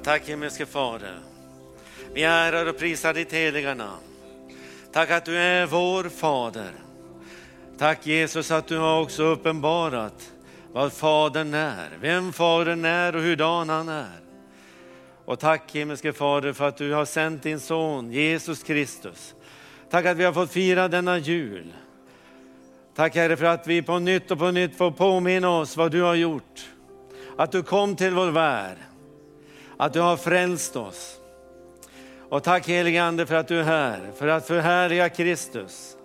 Ja, tack himmelske Fader. Vi ärar och prisar ditt heliga namn. Tack att du är vår Fader. Tack Jesus att du har också uppenbarat vad Fadern är, vem Fadern är och hurdan han är. Och tack himmelske Fader för att du har sänt din son Jesus Kristus. Tack att vi har fått fira denna jul. Tack Herre för att vi på nytt och på nytt får påminna oss vad du har gjort. Att du kom till vår värld, att du har frälst oss. Och tack helige Ande för att du är här, för att förhärliga Kristus,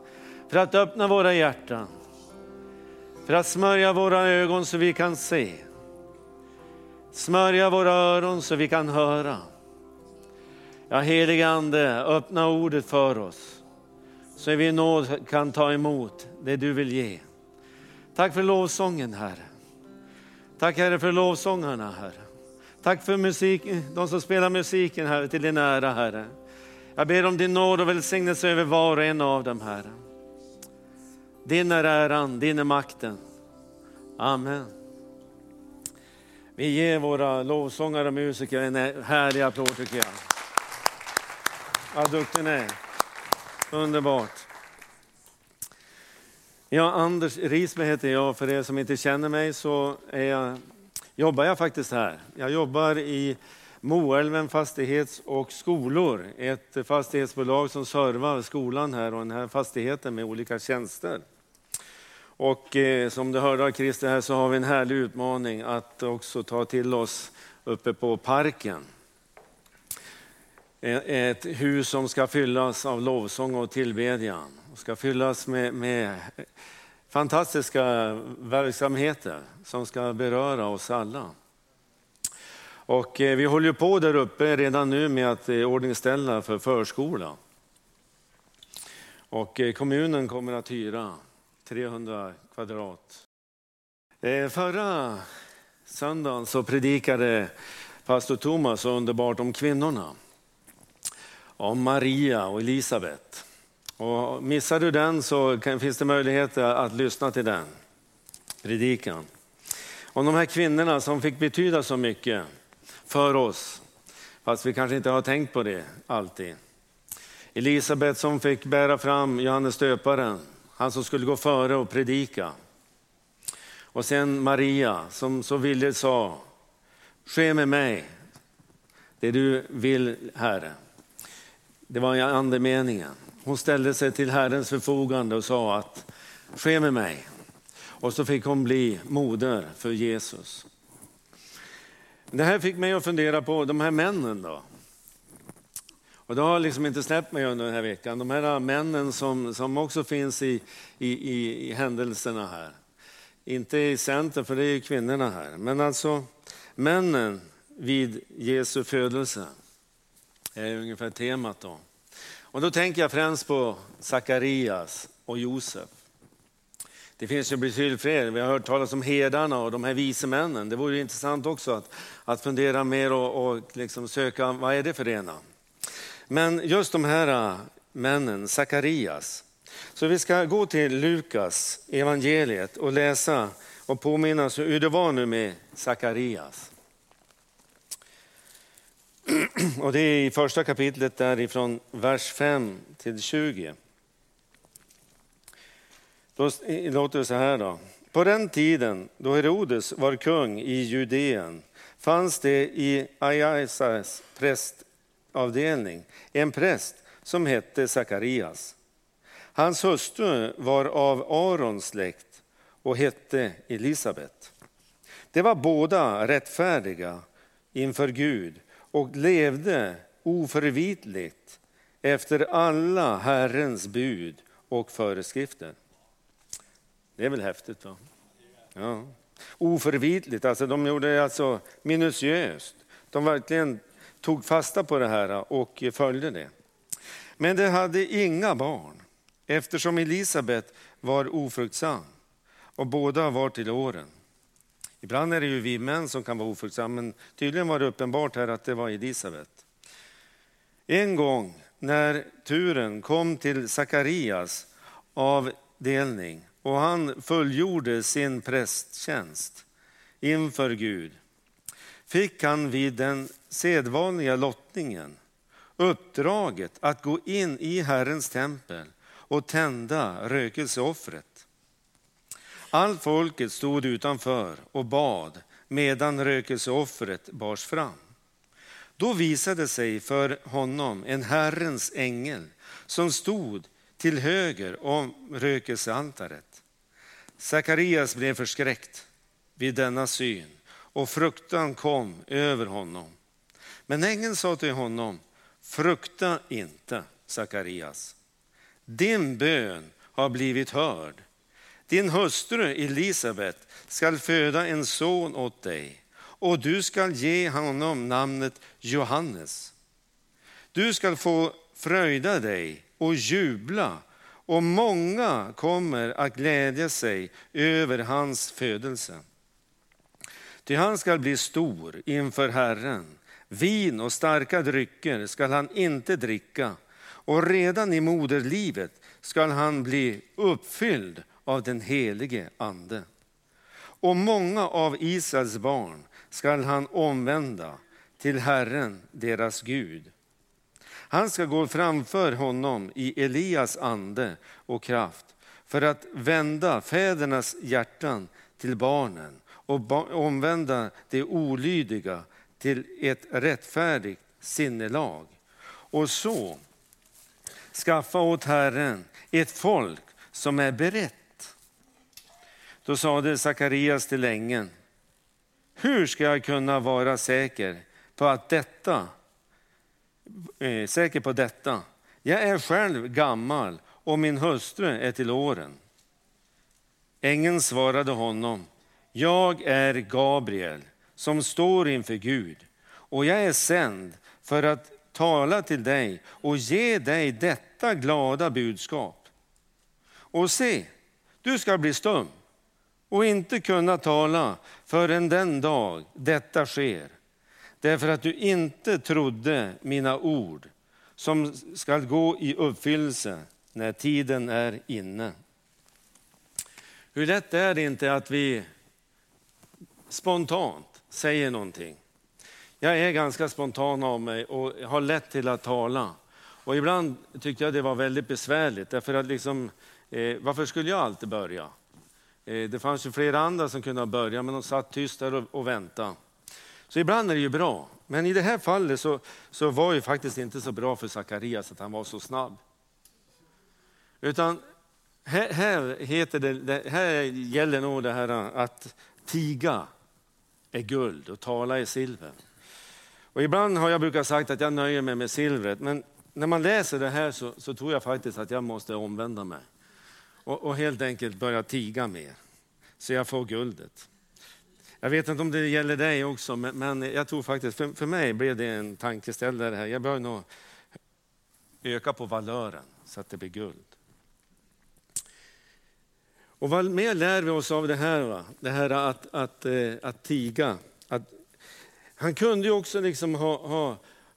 för att öppna våra hjärtan, för att smörja våra ögon så vi kan se. Smörja våra öron så vi kan höra. Ja, helige Ande, öppna ordet för oss så vi i nåd kan ta emot det du vill ge. Tack för lovsången Herre. Tack Herre för lovsångarna Herre. Tack för musik, de som spelar musiken Herre till din ära Herre. Jag ber om din nåd och välsignelse över var och en av dem Herre. Din är äran, din är makten. Amen. Vi ger våra lovsångare och musiker en härlig applåd tycker jag. Vad duktig ni är. Underbart. Ja, Anders Risberg heter jag. För er som inte känner mig så är jag, jobbar jag faktiskt här. Jag jobbar i Moälven Fastighets och Skolor, ett fastighetsbolag som servar skolan här och den här fastigheten med olika tjänster. Och eh, som du hörde av Christer här så har vi en härlig utmaning att också ta till oss uppe på parken. Eh, ett hus som ska fyllas av lovsång och tillbedjan. Och ska fyllas med, med fantastiska verksamheter som ska beröra oss alla. Och eh, vi håller på där uppe redan nu med att eh, ordningställa för förskola. Och eh, kommunen kommer att hyra 300 kvadrat. Förra söndagen så predikade pastor Thomas så underbart om kvinnorna. Om Maria och Elisabet. Och missar du den så finns det möjlighet att lyssna till den predikan. Om de här kvinnorna som fick betyda så mycket för oss, fast vi kanske inte har tänkt på det alltid. Elisabet som fick bära fram Johannes döparen, han som skulle gå före och predika. Och sen Maria som så villigt sa, ske med mig det du vill Herre. Det var andemeningen. Hon ställde sig till Herrens förfogande och sa att ske med mig. Och så fick hon bli moder för Jesus. Det här fick mig att fundera på de här männen då. Och det har liksom inte släppt mig under den här veckan. De här männen som, som också finns i, i, i, i händelserna här. Inte i centrum, för det är ju kvinnorna här. Men alltså männen vid Jesu födelse är ungefär temat då. Och då tänker jag främst på Sakarias och Josef. Det finns ju betydligt fler. Vi har hört talas om herdarna och de här vise männen. Det vore intressant också att, att fundera mer och, och liksom söka, vad är det för ena? Men just de här äh, männen, Sakarias. Så vi ska gå till Lukas evangeliet och läsa och påminna oss hur det var nu med Sakarias. Och det är i första kapitlet därifrån vers 5 till 20. Då låter det så här då. På den tiden då Herodes var kung i Judeen fanns det i Ajaisas prästavdelning en präst som hette Sakarias. Hans hustru var av Arons släkt och hette Elisabet. De var båda rättfärdiga inför Gud och levde oförvitligt efter alla Herrens bud och föreskrifter. Det är väl häftigt? va? Ja. Oförvitligt, alltså de gjorde det alltså minutiöst. De verkligen tog fasta på det här och följde det. Men de hade inga barn eftersom Elisabet var ofruktsam och båda var till åren. Ibland är det ju vi män som kan vara ofruktsamma, men tydligen var det uppenbart här att det var Elisabet. En gång när turen kom till Sakarias avdelning och han fullgjorde sin prästtjänst inför Gud fick han vid den sedvanliga lottningen uppdraget att gå in i Herrens tempel och tända rökelseoffret. Allt folket stod utanför och bad medan rökelseoffret bars fram. Då visade sig för honom en Herrens ängel som stod till höger om rökelsealtaret. Sakarias blev förskräckt vid denna syn och fruktan kom över honom. Men ängeln sa till honom, frukta inte Sakarias. Din bön har blivit hörd. Din hustru Elisabet skall föda en son åt dig och du skall ge honom namnet Johannes. Du skall få fröjda dig och jubla och många kommer att glädja sig över hans födelse. Ty han skall bli stor inför Herren. Vin och starka drycker skall han inte dricka och redan i moderlivet skall han bli uppfylld av den helige Ande. Och många av Israels barn skall han omvända till Herren, deras Gud. Han ska gå framför honom i Elias ande och kraft för att vända fädernas hjärtan till barnen och omvända det olydiga till ett rättfärdigt sinnelag. Och så skaffa åt Herren ett folk som är berett. Då sade Sakarias till ängeln, hur ska jag kunna vara säker på att detta, eh, säker på detta? Jag är själv gammal och min hustru är till åren. Ängeln svarade honom, jag är Gabriel som står inför Gud och jag är sänd för att tala till dig och ge dig detta glada budskap. Och se, du ska bli stum och inte kunna tala förrän den dag detta sker. Därför att du inte trodde mina ord som ska gå i uppfyllelse när tiden är inne. Hur lätt är det inte att vi spontant säger någonting. Jag är ganska spontan av mig och har lätt till att tala. Och ibland tyckte jag det var väldigt besvärligt, därför att liksom, eh, varför skulle jag alltid börja? Eh, det fanns ju flera andra som kunde ha börjat, men de satt tyst där och, och väntade. Så ibland är det ju bra. Men i det här fallet så, så var det faktiskt inte så bra för Sakarias att han var så snabb. Utan här, här, heter det, här gäller nog det här att tiga är guld och tala är silver. Och ibland har jag brukat sagt att jag nöjer mig med silvret, men när man läser det här så, så tror jag faktiskt att jag måste omvända mig och, och helt enkelt börja tiga mer, så jag får guldet. Jag vet inte om det gäller dig också, men, men jag tror faktiskt, för, för mig blev det en tankeställare här. Jag bör nog öka på valören så att det blir guld. Och vad mer lär vi oss av det här? Va? Det här att, att, eh, att tiga. Att, han kunde ju också liksom ha,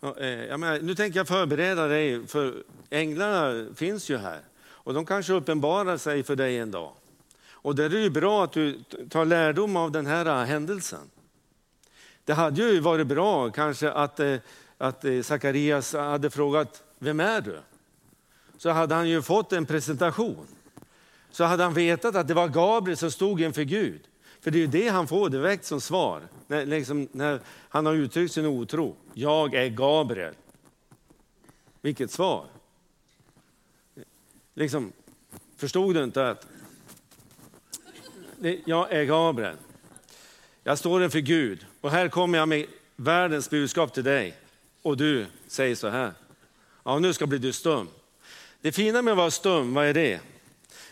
ha, eh, jag menar, nu tänker jag förbereda dig, för änglarna finns ju här. Och de kanske uppenbarar sig för dig en dag. Och det är ju bra att du tar lärdom av den här äh, händelsen. Det hade ju varit bra kanske att, äh, att äh, Sakarias hade frågat, vem är du? Så hade han ju fått en presentation så hade han vetat att det var Gabriel som stod inför Gud. För det är ju det han får direkt som svar, när, liksom, när han har uttryckt sin otro. Jag är Gabriel. Vilket svar! Liksom, förstod du inte att jag är Gabriel? Jag står inför Gud och här kommer jag med världens budskap till dig. Och du säger så här. Ja, nu ska bli du stum. Det fina med att vara stum, vad är det?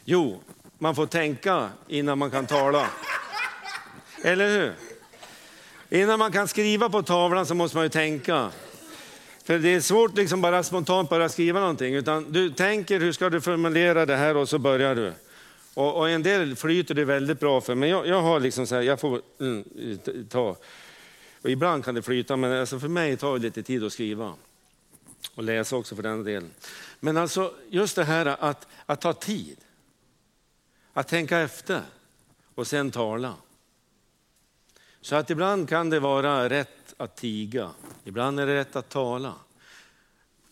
Jo, man får tänka innan man kan tala. Eller hur? Innan man kan skriva på tavlan så måste man ju tänka. För det är svårt liksom bara spontant bara skriva någonting. Utan du tänker hur ska du formulera det här och så börjar du. Och, och en del flyter det väldigt bra för. Men jag, jag har liksom så här, jag får mm, ta. Och ibland kan det flyta men alltså för mig tar det lite tid att skriva. Och läsa också för den delen. Men alltså just det här att, att ta tid. Att tänka efter och sen tala. Så att ibland kan det vara rätt att tiga, ibland är det rätt att tala.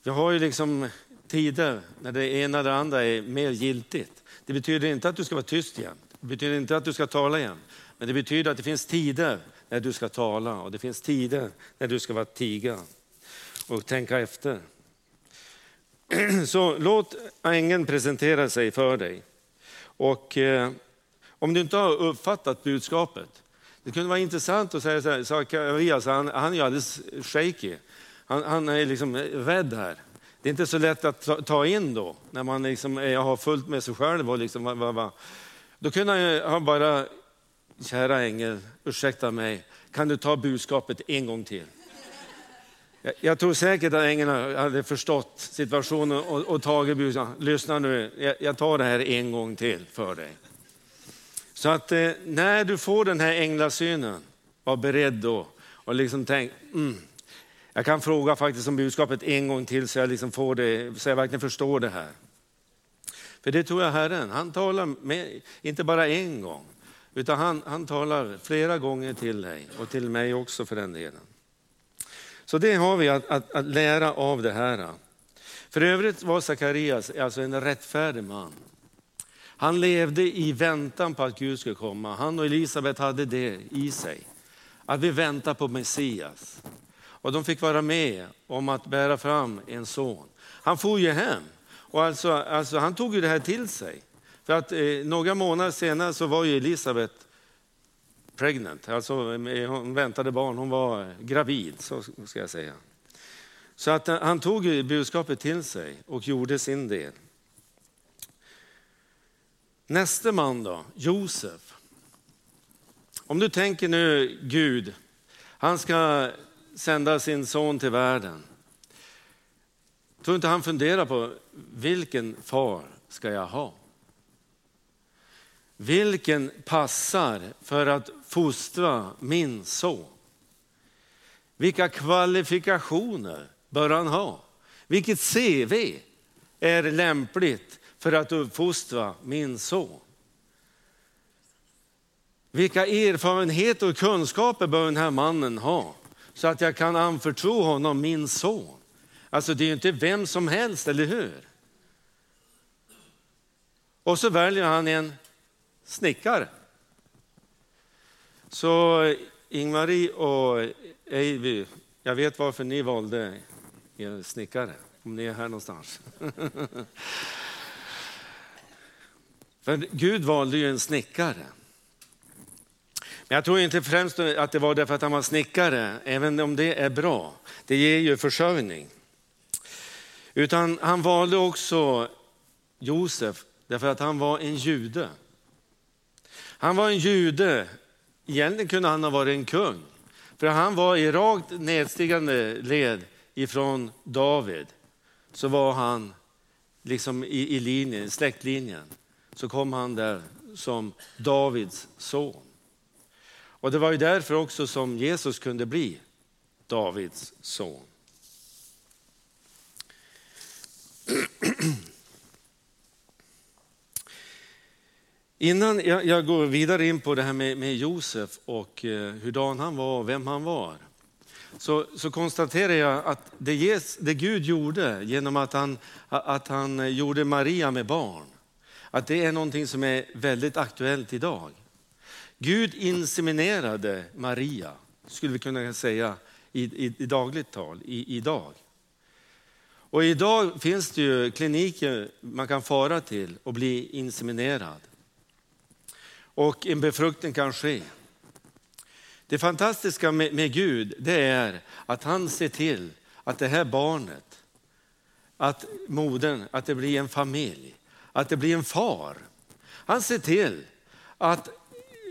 Vi har ju liksom tider när det ena eller andra är mer giltigt. Det betyder inte att du ska vara tyst igen. Det betyder inte att du ska tala igen. Men det betyder att det finns tider när du ska tala och det finns tider när du ska vara tiga och tänka efter. Så låt ängeln presentera sig för dig. Och eh, om du inte har uppfattat budskapet, det kunde vara intressant att säga så här, Zacharias, han, han är alldeles shaky. Han, han, är liksom eh, rädd här. Det är inte så lätt att ta, ta in då, när man liksom är, har fullt med sig själv. Och liksom, va, va. Då kunde han bara, kära ängel, ursäkta mig, kan du ta budskapet en gång till? Jag tror säkert att ängeln hade förstått situationen och, och tagit budskapet. Lyssna nu, jag, jag tar det här en gång till för dig. Så att eh, när du får den här änglasynen, var beredd då och liksom tänk, mm, jag kan fråga faktiskt om budskapet en gång till så jag, liksom får det, så jag verkligen förstår det här. För det tror jag Herren, han talar med, inte bara en gång, utan han, han talar flera gånger till dig och till mig också för den delen. Så det har vi att, att, att lära av det här. För övrigt var Sakarias alltså en rättfärdig man. Han levde i väntan på att Gud skulle komma. Han och Elisabet hade det i sig. Att vi väntar på Messias. Och de fick vara med om att bära fram en son. Han for ju hem. Och alltså, alltså, han tog ju det här till sig. För att eh, några månader senare så var ju Elisabet pregnant, alltså eh, hon väntade barn, hon var gravid, så ska jag säga. Så att eh, han tog budskapet till sig och gjorde sin del. Nästa man då, Josef. Om du tänker nu Gud, han ska sända sin son till världen. Tror inte han funderar på vilken far ska jag ha? Vilken passar för att fostra min son? Vilka kvalifikationer bör han ha? Vilket CV är lämpligt för att uppfostra min son? Vilka erfarenheter och kunskaper bör den här mannen ha så att jag kan anförtro honom min son? Alltså det är ju inte vem som helst, eller hur? Och så väljer han en snickare. Så Ingmarie och Eivy, jag vet varför ni valde er snickare, om ni är här någonstans. För Gud valde ju en snickare. Men jag tror inte främst att det var därför att han var snickare, även om det är bra. Det ger ju försörjning. Utan han valde också Josef därför att han var en jude. Han var en jude, egentligen kunde han ha varit en kung. För han var i rakt nedstigande led ifrån David. Så var han liksom i, i linjen, släktlinjen. Så kom han där som Davids son. Och det var ju därför också som Jesus kunde bli Davids son. Innan jag, jag, går vidare in på det här med, med Josef och eh, hurdan han var och vem han var, så, så konstaterar jag att det, ges, det Gud gjorde genom att han, att han eh, gjorde Maria med barn, att det är någonting som är väldigt aktuellt idag. Gud inseminerade Maria, skulle vi kunna säga i, i, i dagligt tal, i, idag. Och idag finns det ju kliniker man kan fara till och bli inseminerad och en befruktning kan ske. Det fantastiska med, med Gud det är att han ser till att det här barnet, att modern, att det blir en familj, att det blir en far. Han ser till att,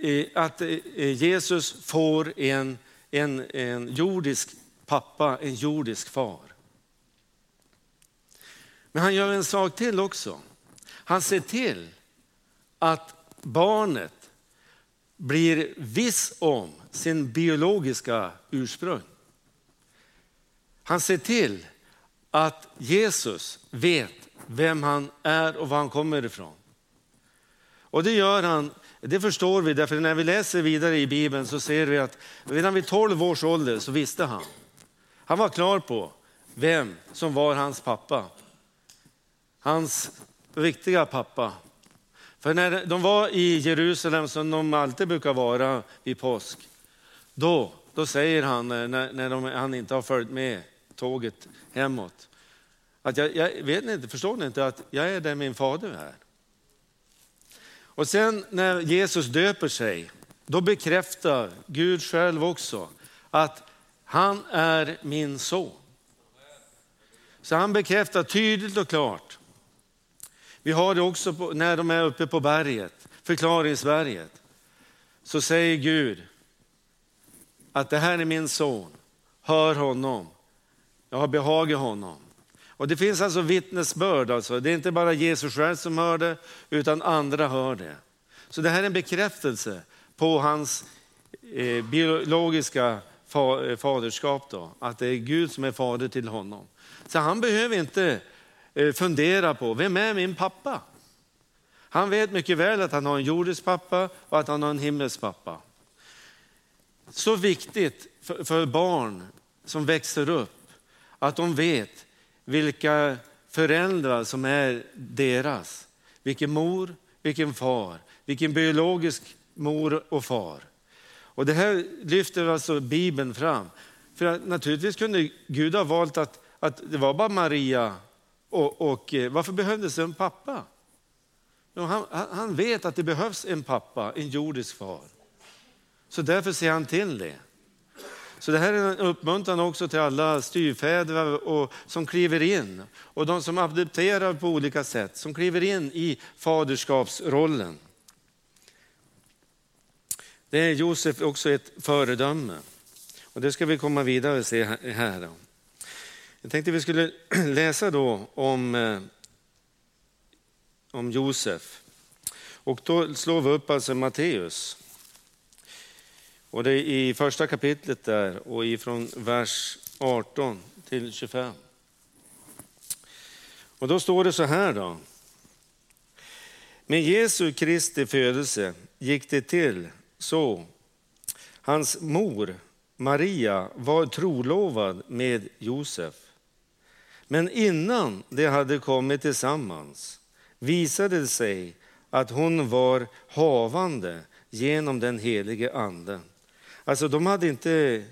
eh, att eh, Jesus får en, en, en jordisk pappa, en jordisk far. Men han gör en sak till också. Han ser till att barnet blir viss om sin biologiska ursprung. Han ser till att Jesus vet vem han är och var han kommer ifrån. Och det gör han Det förstår vi, därför när vi läser vidare i Bibeln så ser vi att redan vid 12 års ålder så visste han. Han var klar på vem som var hans pappa. Hans riktiga pappa. För när de var i Jerusalem, som de alltid brukar vara vid påsk, då, då säger han, eh, när, när de, han inte har följt med tåget hemåt, att jag, jag vet inte, förstår ni inte att jag är där min fader är? Och sen när Jesus döper sig, då bekräftar Gud själv också att han är min son. Så han bekräftar tydligt och klart. Vi har det också på, när de är uppe på berget, förklaringsberget. Så säger Gud att det här är min son, hör honom, jag har behag i honom. Och det finns alltså vittnesbörd, alltså. det är inte bara Jesus själv som hör det, utan andra hör det. Så det här är en bekräftelse på hans eh, biologiska fa eh, faderskap, då, att det är Gud som är fader till honom. Så han behöver inte eh, fundera på, vem är min pappa? Han vet mycket väl att han har en jordisk pappa och att han har en himmelsk pappa. Så viktigt för, för barn som växer upp, att de vet vilka föräldrar som är deras. Vilken mor, vilken far, vilken biologisk mor och far. Och det här lyfter alltså Bibeln fram. För att naturligtvis kunde Gud ha valt att, att det var bara Maria och, och eh, varför behövdes det en pappa? Han, han vet att det behövs en pappa, en jordisk far. Så därför ser han till det. Så det här är en uppmuntran också till alla styvfäder och, som kliver in och de som adopterar på olika sätt, som kliver in i faderskapsrollen. Det är Josef också ett föredöme. Och det ska vi komma vidare och se här. Jag tänkte vi skulle läsa då om, eh, om Josef. Och då slår vi upp alltså Matteus. Och det är i första kapitlet där och ifrån vers 18 till 25. Och då står det så här då. Med Jesu Kristi födelse gick det till så. Hans mor Maria var trolovad med Josef. Men innan de hade kommit tillsammans visade det sig att hon var havande genom den helige Ande. Alltså de hade inte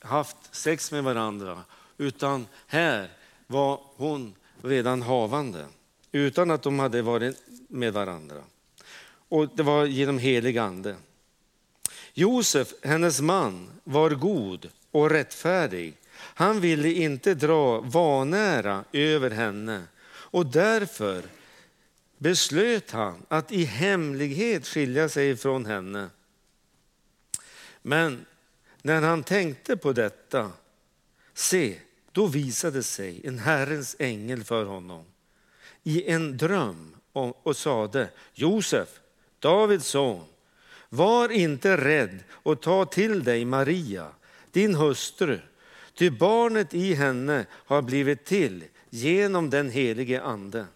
haft sex med varandra, utan här var hon redan havande, utan att de hade varit med varandra. Och det var genom helig ande. Josef, hennes man, var god och rättfärdig. Han ville inte dra vanära över henne och därför beslöt han att i hemlighet skilja sig från henne. Men när han tänkte på detta, se, då visade sig en Herrens ängel för honom i en dröm och sade, Josef, Davids son, var inte rädd och ta till dig Maria, din hustru, ty barnet i henne har blivit till genom den helige Ande.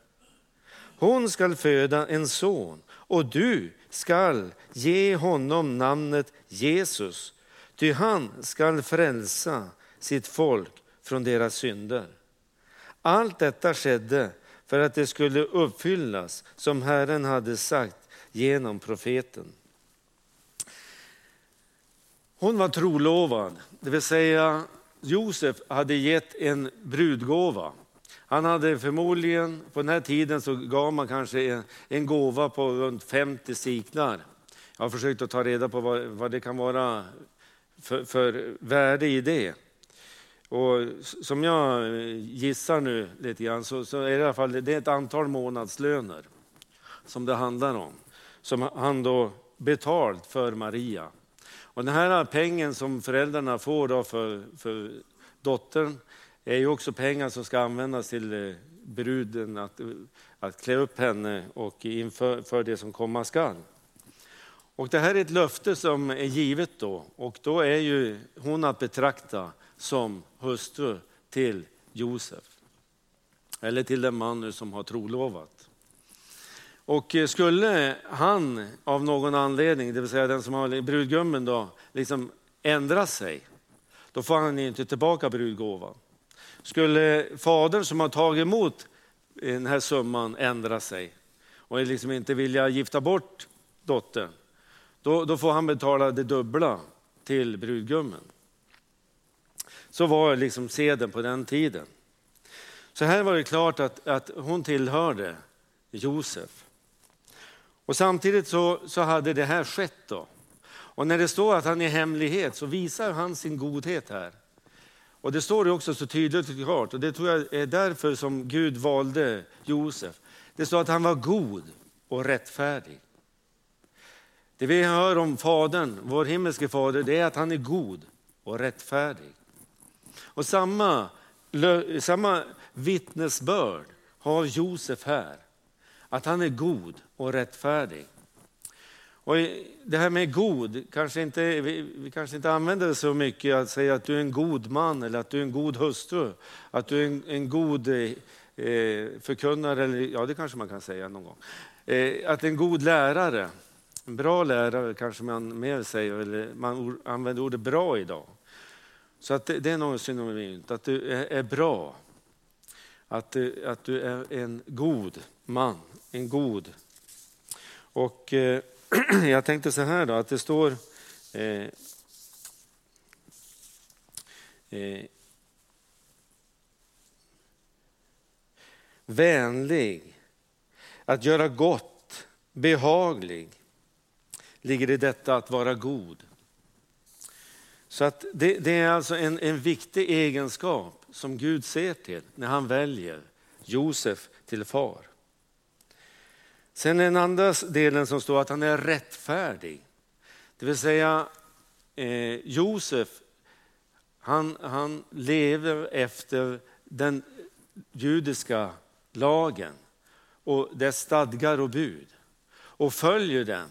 Hon skall föda en son och du skall ge honom namnet Jesus, ty han skall frälsa sitt folk från deras synder. Allt detta skedde för att det skulle uppfyllas som Herren hade sagt genom profeten. Hon var trolovad, det vill säga Josef hade gett en brudgåva. Han hade förmodligen, på den här tiden så gav man kanske en, en gåva på runt 50 siklar. Jag har försökt att ta reda på vad, vad det kan vara för, för, värde i det. Och som jag gissar nu lite grann så, så är det i alla fall det är ett antal månadslöner som det handlar om. Som han då betalt för Maria. Och den här pengen som föräldrarna får då för, för dottern är ju också pengar som ska användas till eh, bruden, att, att klä upp henne och inför för det som komma skall. Och det här är ett löfte som är givet då och då är ju hon att betrakta som hustru till Josef. Eller till den man som har trolovat. Och skulle han av någon anledning, det vill säga den som har brudgummen då, liksom ändra sig, då får han inte tillbaka brudgåvan. Skulle fadern som har tagit emot den här summan ändra sig och liksom inte vilja gifta bort dottern, då, då får han betala det dubbla till brudgummen. Så var liksom seden på den tiden. Så här var det klart att, att hon tillhörde Josef. Och samtidigt så, så hade det här skett då. Och när det står att han är hemlighet så visar han sin godhet här. Och det står det också så tydligt och klart och det tror jag är därför som Gud valde Josef. Det står att han var god och rättfärdig. Det vi hör om Fadern, vår himmelske Fader, det är att han är god och rättfärdig. Och samma, samma vittnesbörd har Josef här, att han är god och rättfärdig. Och det här med god, kanske inte, vi, kanske inte använder det så mycket att säga att du är en god man eller att du är en god hustru, att du är en, en god eh, förkunnare, eller, ja det kanske man kan säga någon gång. Eh, att en god lärare, en bra lärare kanske man mer säger, eller man använder ordet bra idag. Så att det, det är något synonymt, att du är, är bra. Att du, att du är en god man, en god. Och eh, jag tänkte så här då, att det står eh, eh, vänlig, att göra gott, behaglig, ligger i detta att vara god. Så att det, det är alltså en, en viktig egenskap som Gud ser till när han väljer Josef till far. Sen den andra delen som står att han är rättfärdig. Det vill säga eh, Josef, han, han lever efter den judiska lagen och dess stadgar och bud och följer den.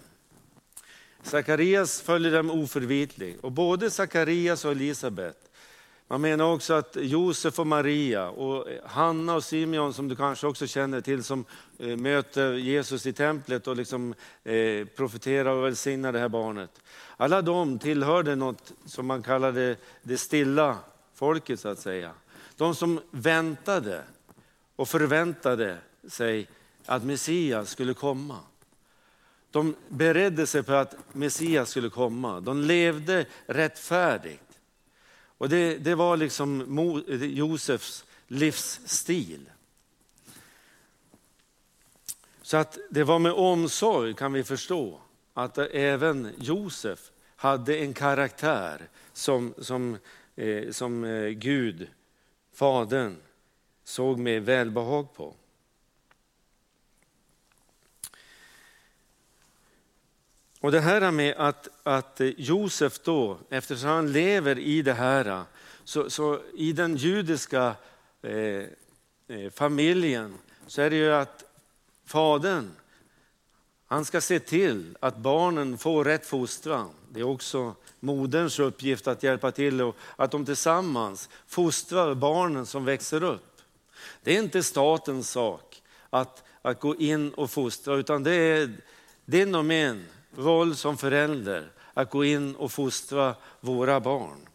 Sakarias följer dem oförvitlig och både Sakarias och Elisabet man menar också att Josef och Maria och Hanna och Simeon som du kanske också känner till som eh, möter Jesus i templet och liksom eh, profeterar och välsignar det här barnet. Alla de tillhörde något som man kallade det stilla folket så att säga. De som väntade och förväntade sig att Messias skulle komma. De beredde sig på att Messias skulle komma. De levde rättfärdigt. Och det, det var liksom Josefs livsstil. Så att det var med omsorg kan vi förstå att även Josef hade en karaktär som, som, eh, som eh, Gud, Fadern, såg med välbehag på. Och det här med att, att Josef då, eftersom han lever i det här, så, så i den judiska eh, eh, familjen så är det ju att fadern, han ska se till att barnen får rätt fostran. Det är också moderns uppgift att hjälpa till och att de tillsammans fostrar barnen som växer upp. Det är inte statens sak att, att gå in och fostra, utan det är din och min roll som förälder att gå in och fostra våra barn.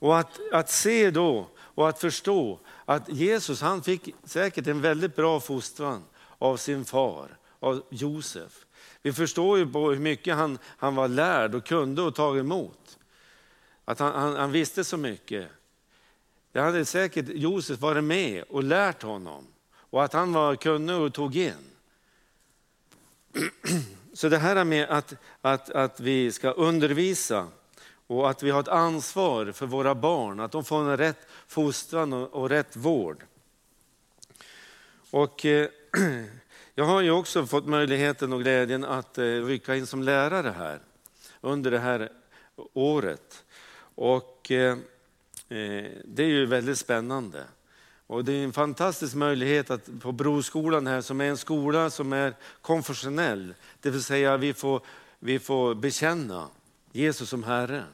Och att, att se då och att förstå att Jesus han fick säkert en väldigt bra fostran av sin far, av Josef. Vi förstår ju på hur mycket han, han var lärd och kunde och tagit emot. Att han, han, han visste så mycket. Det hade säkert Josef varit med och lärt honom. Och att han var kunnig och tog in. Så det här med att, att, att vi ska undervisa och att vi har ett ansvar för våra barn, att de får en rätt fostran och, och rätt vård. Och, eh, jag har ju också fått möjligheten och glädjen att eh, rycka in som lärare här under det här året. Och eh, eh det är ju väldigt spännande. Och det är en fantastisk möjlighet att på Broskolan här, som är en skola som är konfessionell, det vill säga vi får, vi får bekänna Jesus som Herre.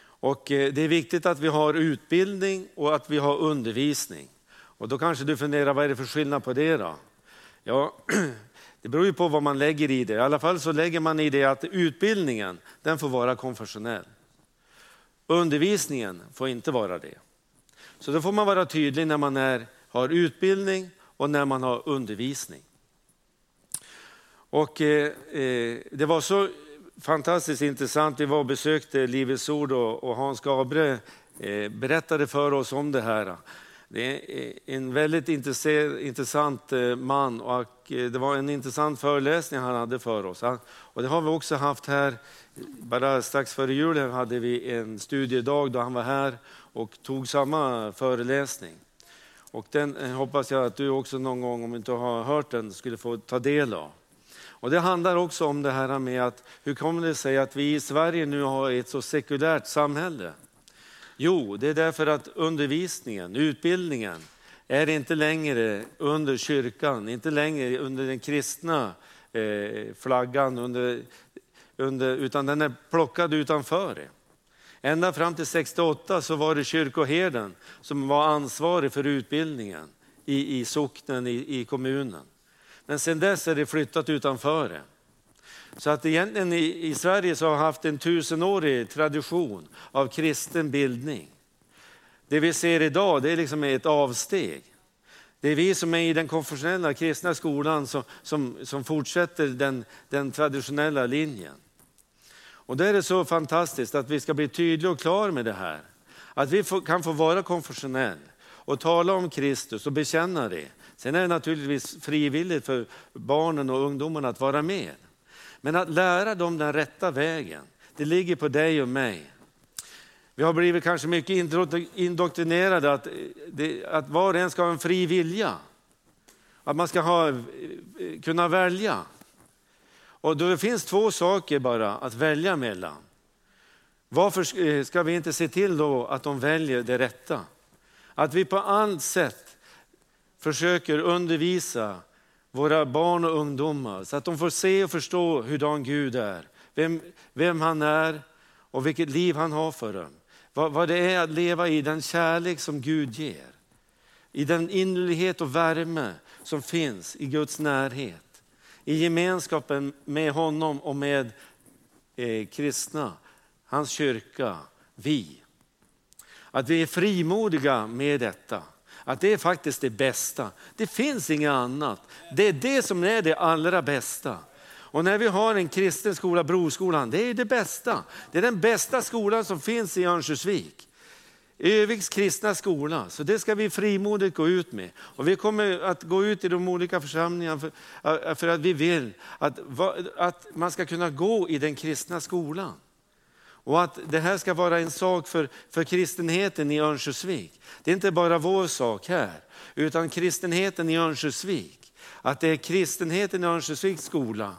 Och eh, det är viktigt att vi har utbildning och att vi har undervisning. Och då kanske du funderar, vad är det för skillnad på det då? Ja, det beror ju på vad man lägger i det. I alla fall så lägger man i det att utbildningen, den får vara konfessionell. Undervisningen får inte vara det. Så då får man vara tydlig när man är, har utbildning och när man har undervisning. Och eh, eh, det var så fantastiskt intressant. Vi var och besökte Livets Ord och, och Hans Gabre eh, berättade för oss om det här. Det är eh, en väldigt intressant eh, man och eh, det var en intressant föreläsning han hade för oss. Och det har vi också haft här, bara strax före jul hade vi en studiedag då han var här och tog samma föreläsning. Och den eh, hoppas jag att du också någon gång, om du inte har hört den, skulle få ta del av. Och Det handlar också om det här med att hur kommer det sig att vi i Sverige nu har ett så sekulärt samhälle? Jo, det är därför att undervisningen, utbildningen, är inte längre under kyrkan, inte längre under den kristna eh, flaggan, under, under, utan den är plockad utanför det. Ända fram till 68 så var det kyrkoherden som var ansvarig för utbildningen i, i socknen, i, i kommunen. Men sedan dess är det flyttat utanför det. Så att egentligen i, i Sverige så har vi haft en tusenårig tradition av kristen bildning. Det vi ser idag det är liksom ett avsteg. Det är vi som är i den konfessionella kristna skolan som, som, som fortsätter den, den traditionella linjen. Och det är så fantastiskt att vi ska bli tydliga och klara med det här. Att vi kan få vara konfessionell och tala om Kristus och bekänna det. Sen är det naturligtvis frivilligt för barnen och ungdomarna att vara med. Men att lära dem den rätta vägen, det ligger på dig och mig. Vi har blivit kanske mycket indoktrinerade att, eh, att var och en ska ha en fri vilja. Att man ska ha, eh, eh, kunna välja. Och då det finns två saker bara att välja mellan. Varför eh, ska vi inte se till då att de väljer det rätta? Att vi på allt sätt försöker undervisa våra barn och ungdomar så att de får se och förstå hurdan Gud är. Vem, vem han är och vilket liv han har för dem. Vad, vad det är att leva i den kärlek som Gud ger. I den innerlighet och värme som finns i Guds närhet. I gemenskapen med honom och med eh, kristna, hans kyrka, vi. Att vi är frimodiga med detta. Att det är faktiskt det bästa. Det finns inget annat. Det är det som är det allra bästa. Och när vi har en kristen skola, Broskolan, det är det bästa. Det är den bästa skolan som finns i Örnsköldsvik. Öviks kristna skola, så det ska vi frimodigt gå ut med. Och vi kommer att gå ut i de olika församlingarna för, för att vi vill att, att man ska kunna gå i den kristna skolan. Och att det här ska vara en sak för, för kristenheten i Örnsköldsvik. Det är inte bara vår sak här, utan kristenheten i Örnsköldsvik. Att det är kristenheten i Örnsköldsviks skola,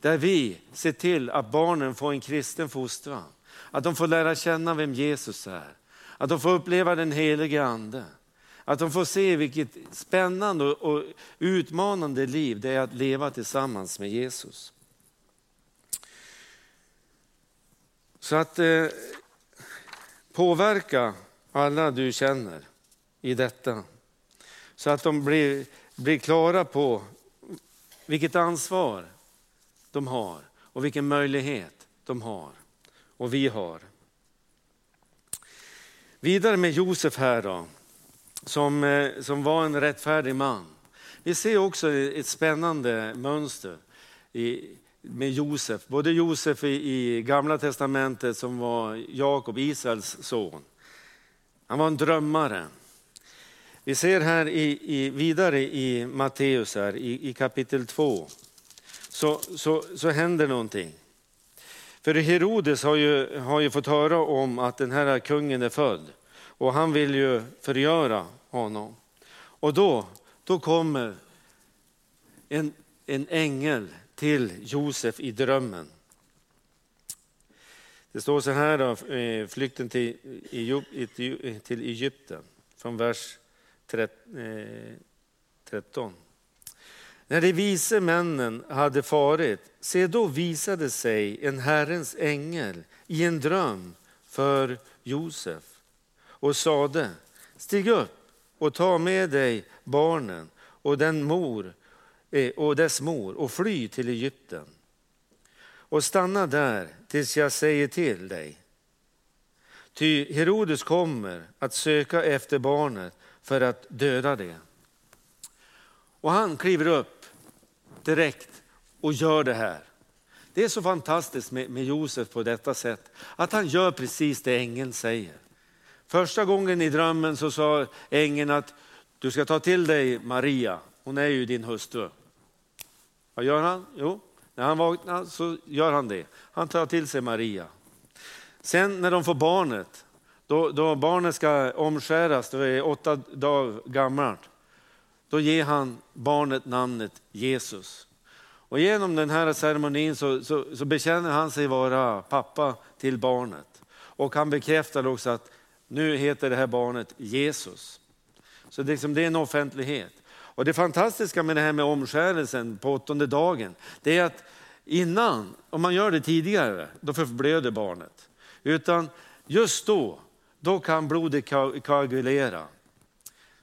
där vi ser till att barnen får en kristen fostran. Att de får lära känna vem Jesus är. Att de får uppleva den helige Ande. Att de får se vilket spännande och utmanande liv det är att leva tillsammans med Jesus. Så att eh, påverka alla du känner i detta. Så att de blir, blir klara på vilket ansvar de har och vilken möjlighet de har och vi har. Vidare med Josef här då, som, eh, som var en rättfärdig man. Vi ser också ett spännande mönster i, med Josef. Både Josef i, i Gamla Testamentet som var Jakob, Israels son. Han var en drömmare. Vi ser här i, i, vidare i Matteus, här, i, i kapitel 2, så, så, så händer någonting. För Herodes har ju, har ju fått höra om att den här kungen är född och han vill ju förgöra honom. Och då, då kommer en, en ängel till Josef i drömmen. Det står så här, då, eh, flykten till, till Egypten, från vers 13. Eh, när de vise männen hade farit, se då visade sig en Herrens ängel i en dröm för Josef och sade, stig upp och ta med dig barnen och den mor eh, och dess mor och fly till Egypten och stanna där tills jag säger till dig. Ty Herodes kommer att söka efter barnet för att döda det. Och han kliver upp direkt och gör det här. Det är så fantastiskt med, med Josef på detta sätt, att han gör precis det ängeln säger. Första gången i drömmen så sa ängeln att du ska ta till dig Maria, hon är ju din hustru. Vad gör han? Jo, när han vaknar så gör han det. Han tar till sig Maria. Sen när de får barnet, då, då barnet ska omskäras, då är åtta dagar gammalt, då ger han barnet namnet Jesus. Och genom den här ceremonin så, så, så bekänner han sig vara pappa till barnet. Och han bekräftar också att nu heter det här barnet Jesus. Så det, liksom, det är en offentlighet. Och det fantastiska med det här med omskärelsen på åttonde dagen, det är att innan, om man gör det tidigare, då förblöder barnet. Utan just då, då kan blodet koagulera.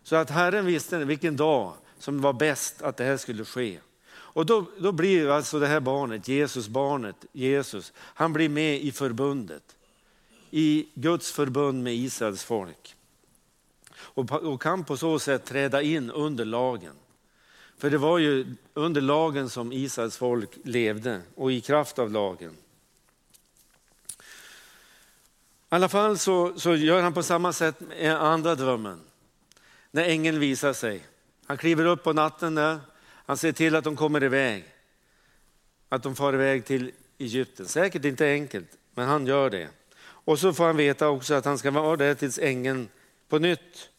Så att Herren visste vilken dag som var bäst att det här skulle ske. Och då, då blir alltså det här barnet, Jesus barnet, Jesus, han blir med i förbundet. I Guds förbund med Israels folk. Och, och kan på så sätt träda in under lagen. För det var ju under lagen som Israels folk levde och i kraft av lagen. I alla fall så, så gör han på samma sätt med andra drömmen. När ängeln visar sig. Han kliver upp på natten där, han ser till att de kommer iväg. Att de far iväg till Egypten. Säkert inte enkelt, men han gör det. Och så får han veta också att han ska vara där tills ängeln på nytt,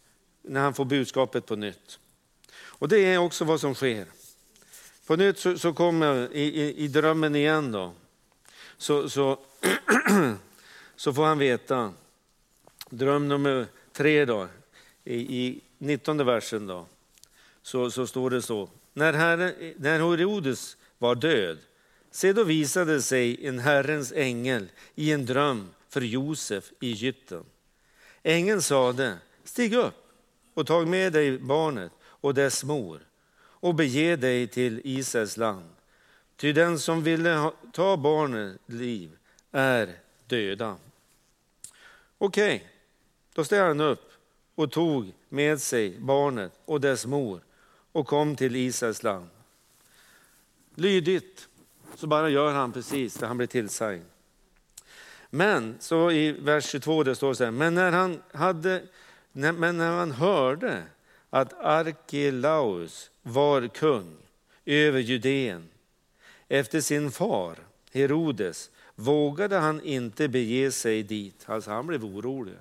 när han får budskapet på nytt. Och det är också vad som sker. På nytt så, så kommer, i, i, i, drömmen igen då, så, så, så får han veta, dröm nummer tre då, i, i 19 versen då, så, så står det så. När, herre, när Herodes var död, se då visade sig en Herrens ängel i en dröm för Josef i Egypten. Ängeln sade, stig upp och tag med dig barnet och dess mor och bege dig till Israels land. Ty den som ville ta barnets liv är döda. Okej, okay. då steg han upp och tog med sig barnet och dess mor och kom till Israels land. Lydigt så bara gör han precis det han blir tillsagd. Men så i vers 22 det står så här, men när han, hade, men när han hörde att Arkelaus var kung över Judeen efter sin far Herodes vågade han inte bege sig dit. Alltså han blev orolig.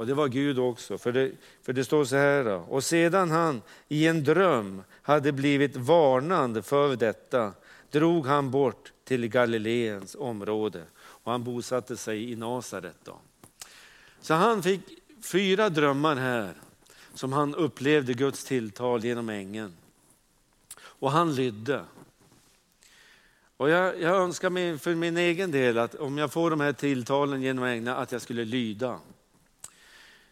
Och det var Gud också, för det, för det står så här. då. Och sedan han i en dröm hade blivit varnande för detta drog han bort till Galileens område och han bosatte sig i Nasaret. Då. Så han fick fyra drömmar här som han upplevde Guds tilltal genom ängeln. Och han lydde. Och jag, jag önskar mig för min egen del att om jag får de här tilltalen genom ängeln att jag skulle lyda.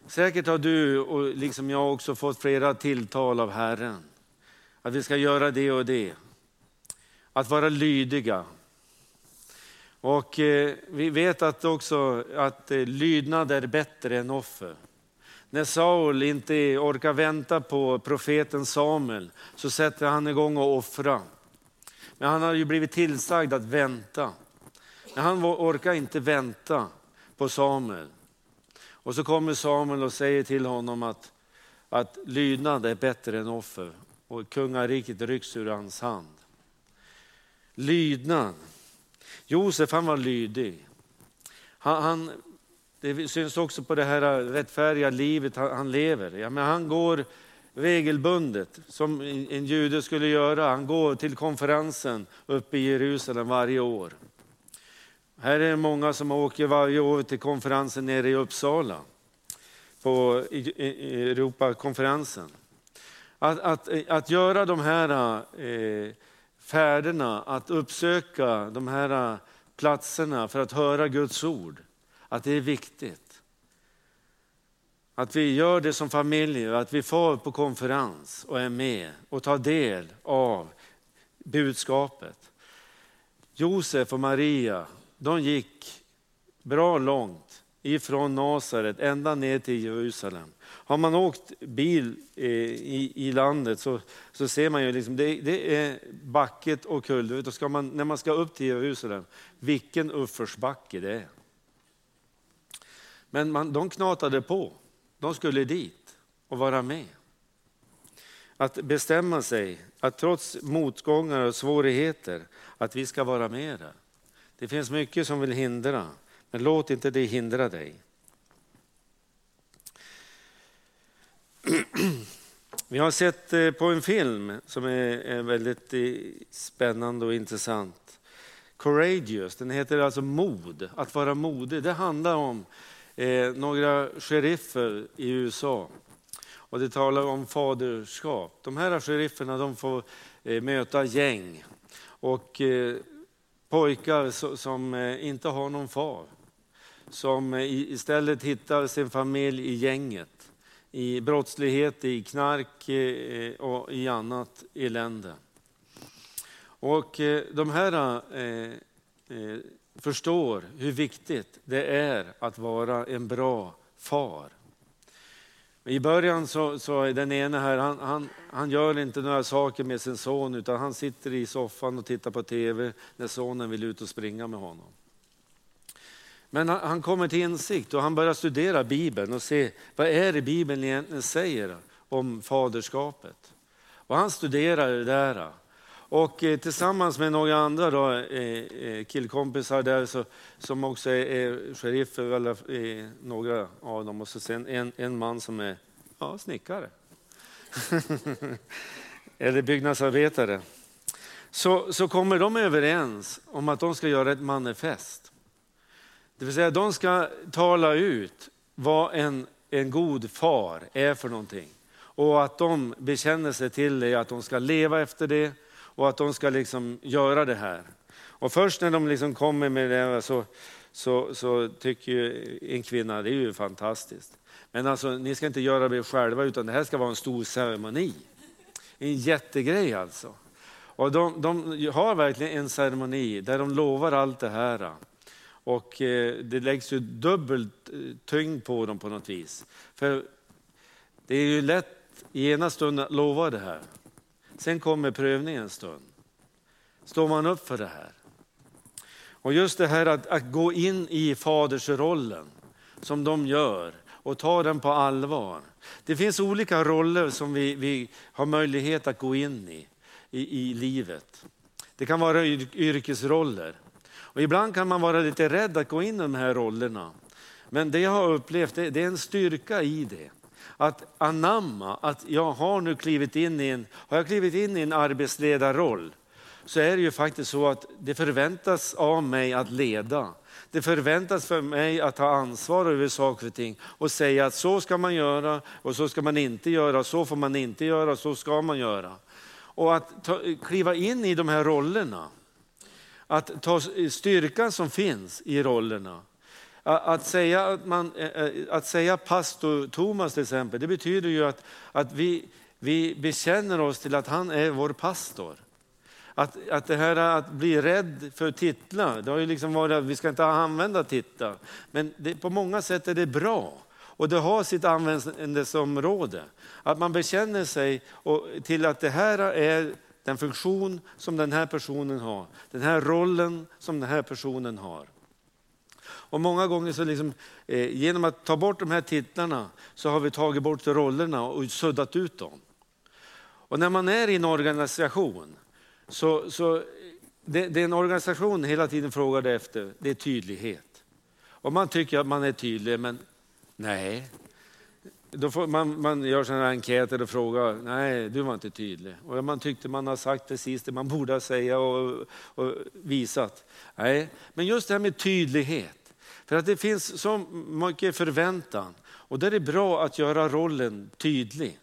Säkert har du och liksom jag också fått flera tilltal av Herren. Att vi ska göra det och det. Att vara lydiga. Och eh, vi vet att också att eh, lydnad är bättre än offer. När Saul inte orkar vänta på profeten Samuel så sätter han igång och offra. Men han har ju blivit tillsagd att vänta. Men han orkar inte vänta på Samuel. Och så kommer Samuel och säger till honom att, att lydnad är bättre än offer och kungariket rycks ur hans hand. Lydnad. Josef han var lydig. Han, han, det syns också på det här rättfärdiga livet han, han lever. Ja, men han går regelbundet, som en jude skulle göra. Han går till konferensen uppe i Jerusalem varje år. Här är det många som åker varje år till konferensen nere i Uppsala, på Europakonferensen. Att, att, att göra de här eh, färderna, att uppsöka de här platserna för att höra Guds ord, att det är viktigt. Att vi gör det som familj, att vi får på konferens och är med och tar del av budskapet. Josef och Maria, de gick bra långt ifrån Nasaret ända ner till Jerusalem. Har man åkt bil eh, i, i landet så, så ser man ju liksom, det, det är backet och kullerbyttor. Ska man, när man ska upp till Jerusalem, vilken uppförsbacke det är. Men man, de knatade på. De skulle dit och vara med. Att bestämma sig, att trots motgångar och svårigheter, att vi ska vara med där. Det finns mycket som vill hindra, men låt inte det hindra dig. Vi har sett eh, på en film som är väldigt eh, spännande och intressant. Courageous, den heter alltså mod, att vara modig. Det handlar om eh, några sheriffer i USA. Och det talar om faderskap. De här sherifferna de får möta gäng och pojkar som eh, inte har någon far. Som eh, istället hittar sin familj i gänget, i brottslighet, i knark eh, och i annat elände. Och de här förstår hur viktigt det är att vara en bra far. I början så, så är den ene här, han, han, han gör inte några saker med sin son utan han sitter i soffan och tittar på tv när sonen vill ut och springa med honom. Men han, han kommer till insikt och han börjar studera Bibeln och se vad är det Bibeln egentligen säger om faderskapet. Och han studerar det där. Och eh, tillsammans med några andra då, eh, eh killkompisar där så, som också är, är sheriffer, eller eh, några av dem, och så sen en, en man som är ja, snickare. eller byggnadsarbetare. Så, så kommer de överens om att de ska göra ett manifest. Det vill säga de ska tala ut vad en, en god far är för någonting. Och att de bekänner sig till det, att de ska leva efter det och att de ska liksom göra det här. Och först när de liksom kommer med det så, så, så tycker en kvinna det är ju fantastiskt. Men alltså, ni ska inte göra det själva utan det här ska vara en stor ceremoni. En jättegrej alltså. Och de, de har verkligen en ceremoni där de lovar allt det här. Och eh, det läggs ju dubbelt eh, tyngd på dem på något vis. För det är ju lätt i ena stunden att lova det här. Sen kommer prövningen stund. Står man upp för det här? Och just det här att, att gå in i fadersrollen som de gör och ta den på allvar. Det finns olika roller som vi, vi har möjlighet att gå in i, i, i livet. Det kan vara yrkesroller. Och ibland kan man vara lite rädd att gå in i de här rollerna. Men det jag har upplevt, det, det är en styrka i det att anamma att jag har nu klivit in i en, har jag klivit in i en arbetsledarroll så är det ju faktiskt så att det förväntas av mig att leda. Det förväntas för mig att ta ansvar över saker och ting och säga att så ska man göra och så ska man inte göra, så får man inte göra, så ska man göra. Och att ta, kliva in i de här rollerna, att ta styrkan som finns i rollerna att säga, att, man, eh, eh, att säga pastor Thomas till exempel, det betyder ju att, att vi, vi bekänner oss till att han är vår pastor. Att, att det här att bli rädd för titlar, det har ju liksom varit att vi ska inte använda titlar. Men det, på många sätt är det bra. Och det har sitt användningsområde. Att man bekänner sig till att det här är den funktion som den här personen har. Den här rollen som den här personen har. Och många gånger så liksom, eh, genom att ta bort de här titlarna så har vi tagit bort rollerna och suddat ut dem. Och när man är i en organisation så, så det, det en organisation hela tiden frågar efter, det är tydlighet. Och man tycker att man är tydlig, men nej. Då får man, man gör sådana här enkäter och frågar, nej du var inte tydlig. Och man tyckte man har sagt precis det man borde säga och, och visat. Nej, men just det här med tydlighet. För att det finns så mycket förväntan och där är det bra att göra rollen tydlig.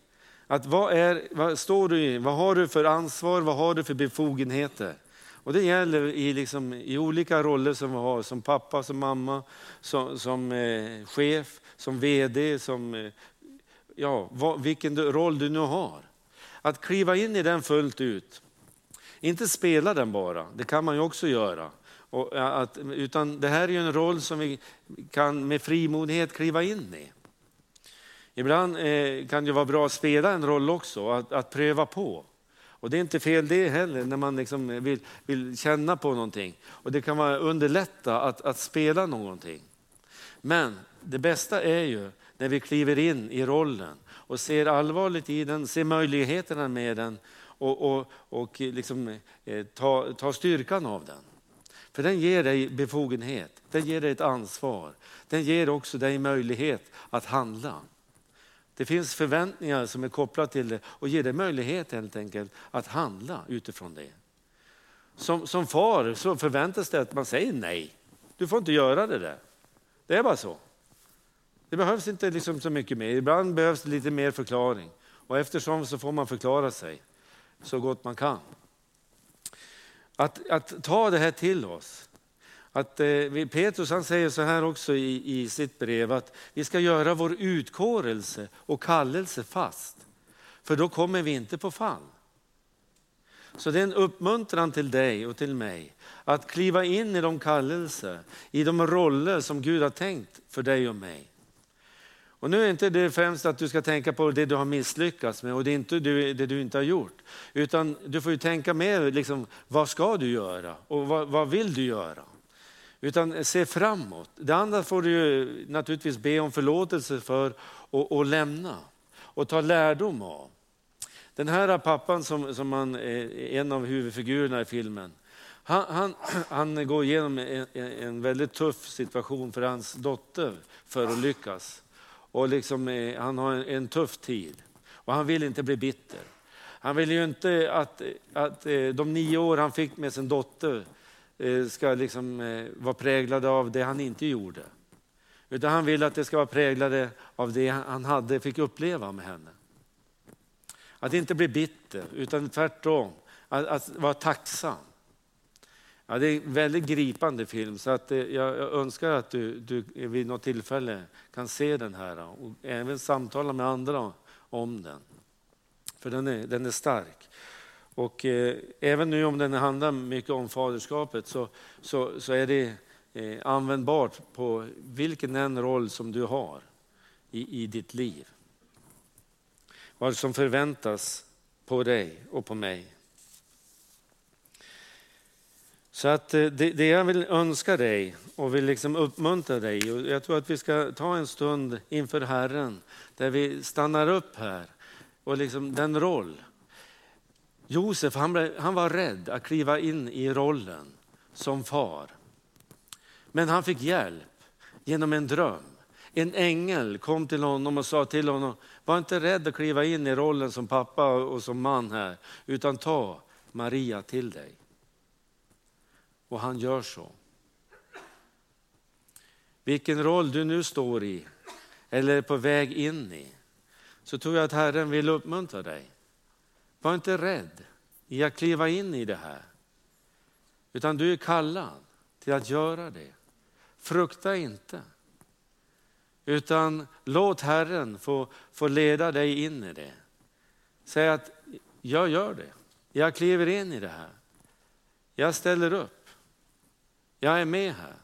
Att vad, är, vad står du i? Vad har du för ansvar? Vad har du för befogenheter? Och det gäller i, liksom, i olika roller som vi har, som pappa, som mamma, som, som eh, chef, som VD, som, eh, ja, vad, vilken roll du nu har. Att kliva in i den fullt ut. Inte spela den bara, det kan man ju också göra. Och att, utan det här är ju en roll som vi kan med frimodighet kliva in i. Ibland eh, kan det vara bra att spela en roll också, att, att pröva på. Och det är inte fel det heller, när man liksom vill, vill känna på någonting. Och det kan vara underlätta att, att spela någonting. Men det bästa är ju när vi kliver in i rollen och ser allvarligt i den, ser möjligheterna med den och, och, och liksom, eh, tar ta styrkan av den. För den ger dig befogenhet, den ger dig ett ansvar. Den ger också dig möjlighet att handla. Det finns förväntningar som är kopplade till det och ger dig möjlighet helt enkelt att handla utifrån det. Som, som far så förväntas det att man säger nej. Du får inte göra det där. Det är bara så. Det behövs inte liksom så mycket mer. Ibland behövs det lite mer förklaring. Och eftersom så får man förklara sig så gott man kan. Att, att ta det här till oss. Att, eh, Petrus han säger så här också i, i sitt brev att vi ska göra vår utkårelse och kallelse fast. För då kommer vi inte på fall. Så det är en uppmuntran till dig och till mig att kliva in i de kallelser, i de roller som Gud har tänkt för dig och mig. Och nu är inte det främst att du ska tänka på det du har misslyckats med och det är inte du, det du inte har gjort. Utan du får ju tänka mer, liksom, vad ska du göra och vad, vad vill du göra? Utan se framåt. Det andra får du ju naturligtvis be om förlåtelse för och, och lämna och ta lärdom av. Den här pappan som, som man, är en av huvudfigurerna i filmen, han, han, han går igenom en, en, väldigt tuff situation för hans dotter för att lyckas. Och liksom, eh, han har en, en tuff tid och han vill inte bli bitter. Han vill ju inte att, att eh, de nio år han fick med sin dotter eh, ska liksom vara präglade av det han inte gjorde. Utan han vill att det ska vara präglade av det han hade, fick uppleva med henne. Att inte bli bitter, utan tvärtom, att, att vara tacksam. Ja, det är en väldigt gripande film så att eh, jag önskar att du, du vid något tillfälle kan se den här och även samtala med andra om den. För den är, den är stark. Och eh, även nu om den handlar mycket om faderskapet så, så, så är det eh, användbart på vilken en roll som du har i, i ditt liv. Vad som förväntas på dig och på mig. Så att eh, det, det, jag vill önska dig och vill liksom uppmuntra dig, och jag tror att vi ska ta en stund inför Herren där vi stannar upp här och liksom den roll. Josef han, blev, han var rädd att kliva in i rollen som far. Men han fick hjälp genom en dröm. En ängel kom till honom och sa till honom, var inte rädd att kliva in i rollen som pappa och som man här, utan ta Maria till dig. Och han gör så. Vilken roll du nu står i eller är på väg in i, så tror jag att Herren vill uppmuntra dig. Var inte rädd i att kliva in i det här. Utan du är kallad till att göra det. Frukta inte. Utan låt Herren få, få leda dig in i det. Säg att jag gör det. Jag kliver in i det här. Jag ställer upp. Jag är med här.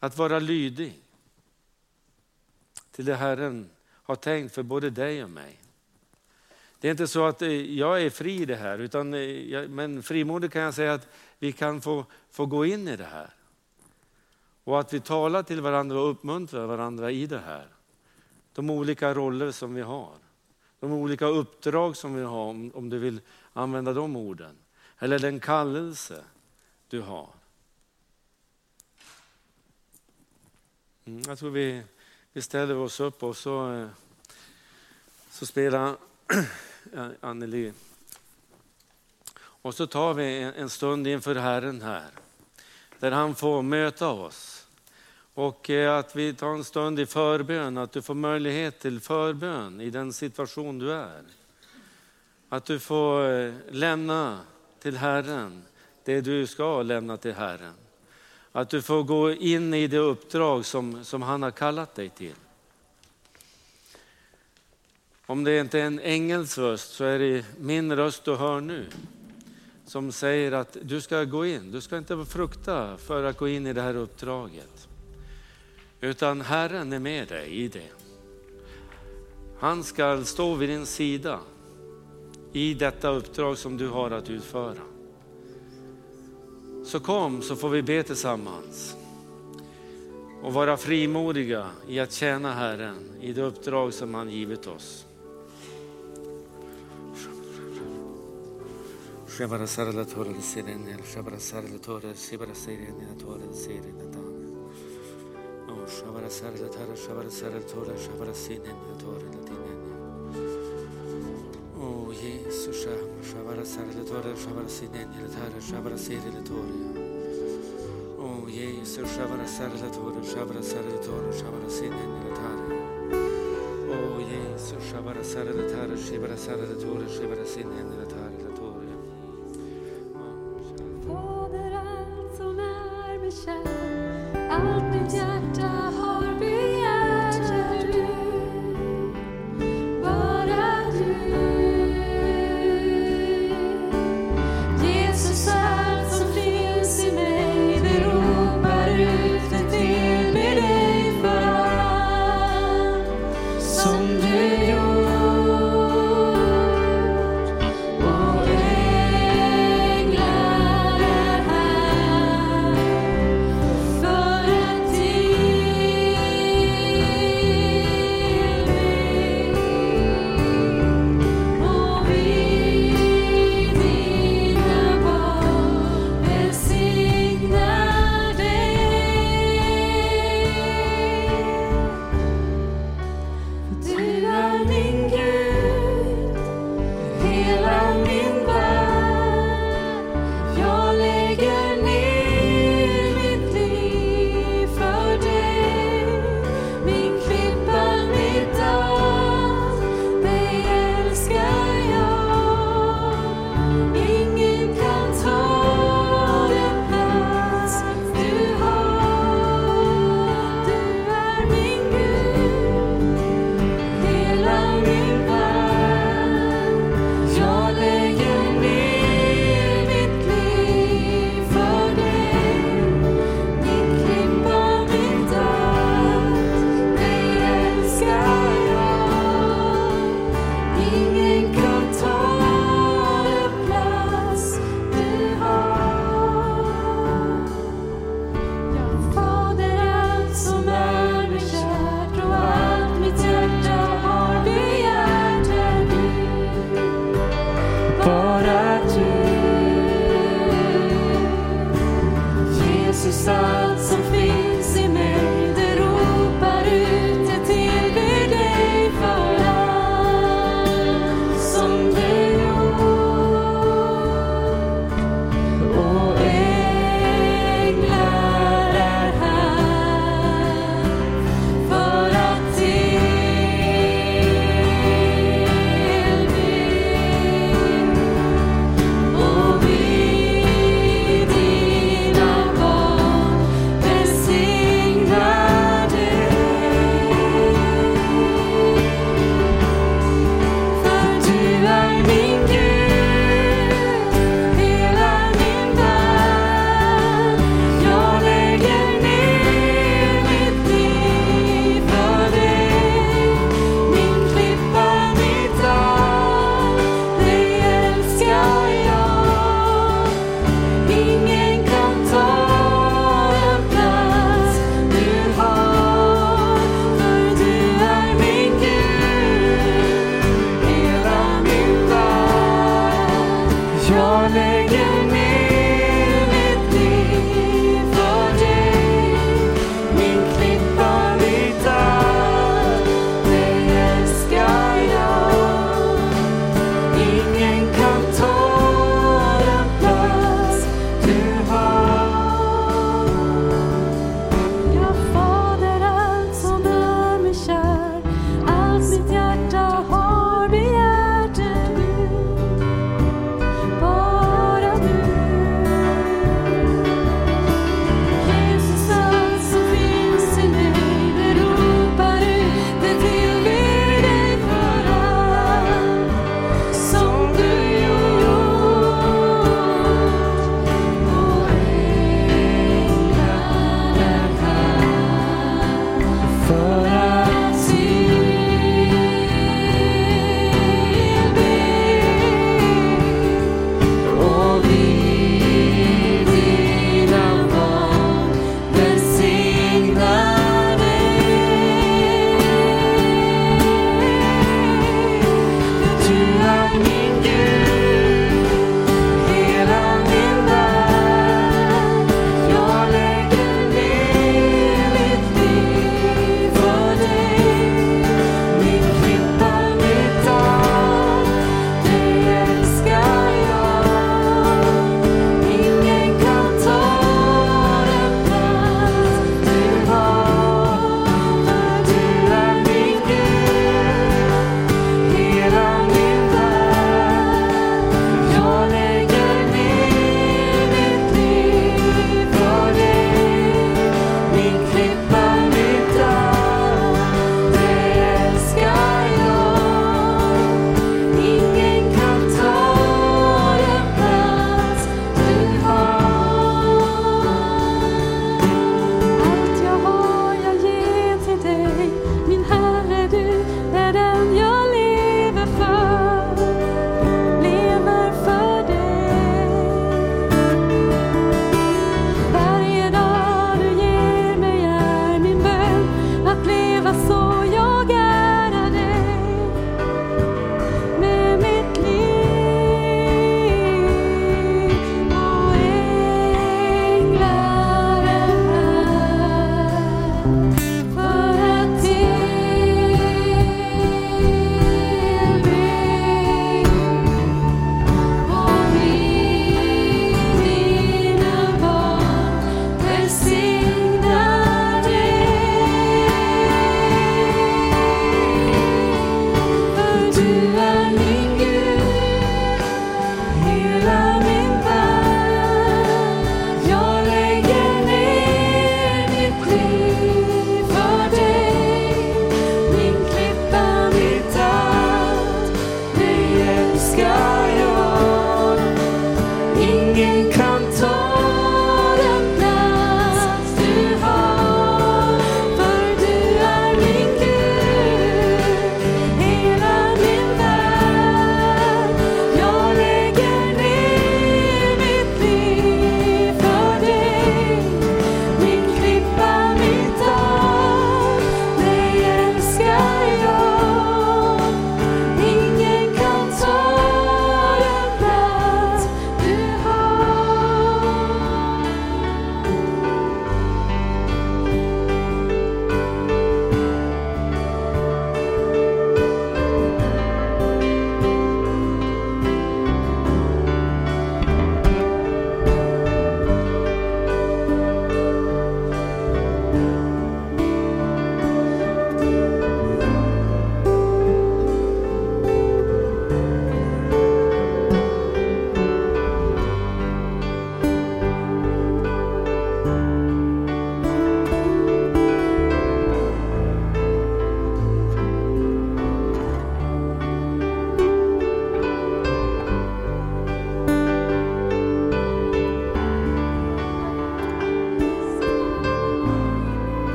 Att vara lydig till det Herren har tänkt för både dig och mig. Det är inte så att eh, jag är fri i det här, utan eh, men frimodigt kan jag säga att vi kan få, få gå in i det här. Och att vi talar till varandra och uppmuntrar varandra i det här. De olika roller som vi har. De olika uppdrag som vi har, om du vill använda de orden. Eller den kallelse du har. Mm, jag tror vi, vi ställer oss upp och så, eh, så spelar Anneli. Och så tar vi en stund inför Herren här, där han får möta oss. Och eh, att vi tar en stund i förbön, att du får möjlighet till förbön i den situation du är. Att du får eh, lämna till Herren det du ska lämna till Herren. Att du får gå in i det uppdrag som, som han har kallat dig till. Om det inte är en ängels röst så är det min röst du hör nu. Som säger att du ska gå in, du ska inte frukta för att gå in i det här uppdraget. Utan Herren är med dig i det. Han ska stå vid din sida i detta uppdrag som du har att utföra. Så kom så får vi be tillsammans och vara frimodiga i att tjäna Herren i det uppdrag som han givit oss. Shabara sarala torre sirene, shabara sarala torre, sibara sirene, torre sirene dan. Oh, shabara sarala torre, shabara sarala torre, shabara sirene, torre latine. Oh, Jesus, shabara sarala torre, shabara sirene, torre, shabara sirene, torre. Oh, Jesus, shabara sarala torre, shabara sarala torre, shabara sirene, torre. Oh, Jesus, shabara sarala torre, shabara sarala torre,